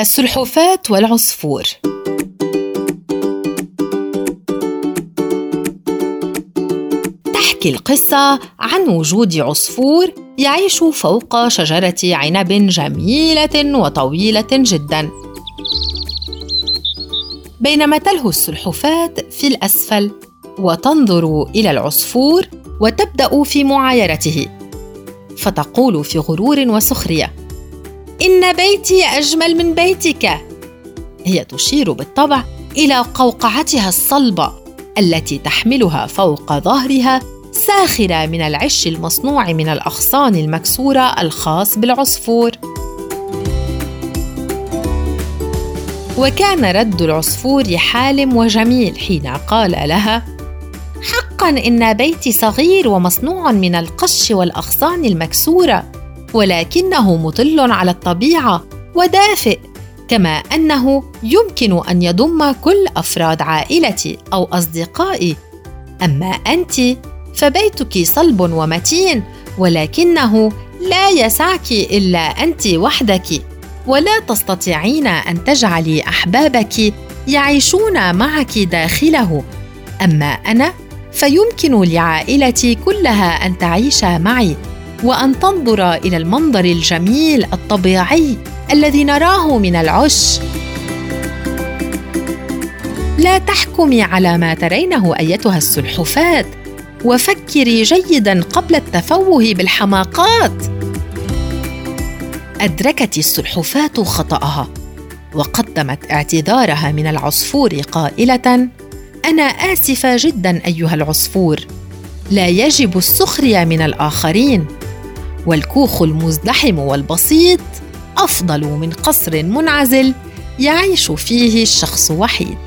السلحفاة والعصفور. تحكي القصة عن وجود عصفور يعيش فوق شجرة عنب جميلة وطويلة جدا. بينما تلهو السلحفاة في الأسفل وتنظر إلى العصفور وتبدأ في معايرته فتقول في غرور وسخرية إن بيتي أجمل من بيتك. هي تشير بالطبع إلى قوقعتها الصلبة التي تحملها فوق ظهرها ساخرة من العش المصنوع من الأغصان المكسورة الخاص بالعصفور. وكان رد العصفور حالم وجميل حين قال لها حقا إن بيتي صغير ومصنوع من القش والأغصان المكسورة ولكنه مطل على الطبيعة ودافئ كما أنه يمكن أن يضم كل أفراد عائلتي أو أصدقائي. أما أنت فبيتك صلب ومتين ولكنه لا يسعك إلا أنت وحدك. ولا تستطيعين أن تجعلي أحبابك يعيشون معك داخله. أما أنا فيمكن لعائلتي كلها أن تعيش معي. وأن تنظر إلى المنظر الجميل الطبيعي الذي نراه من العش. لا تحكمي على ما ترينه أيتها السلحفاة وفكري جيدا قبل التفوه بالحماقات. أدركت السلحفاة خطأها وقدمت اعتذارها من العصفور قائلة أنا آسفة جدا أيها العصفور لا يجب السخرية من الآخرين. والكوخ المزدحم والبسيط أفضل من قصر منعزل يعيش فيه الشخص وحيد.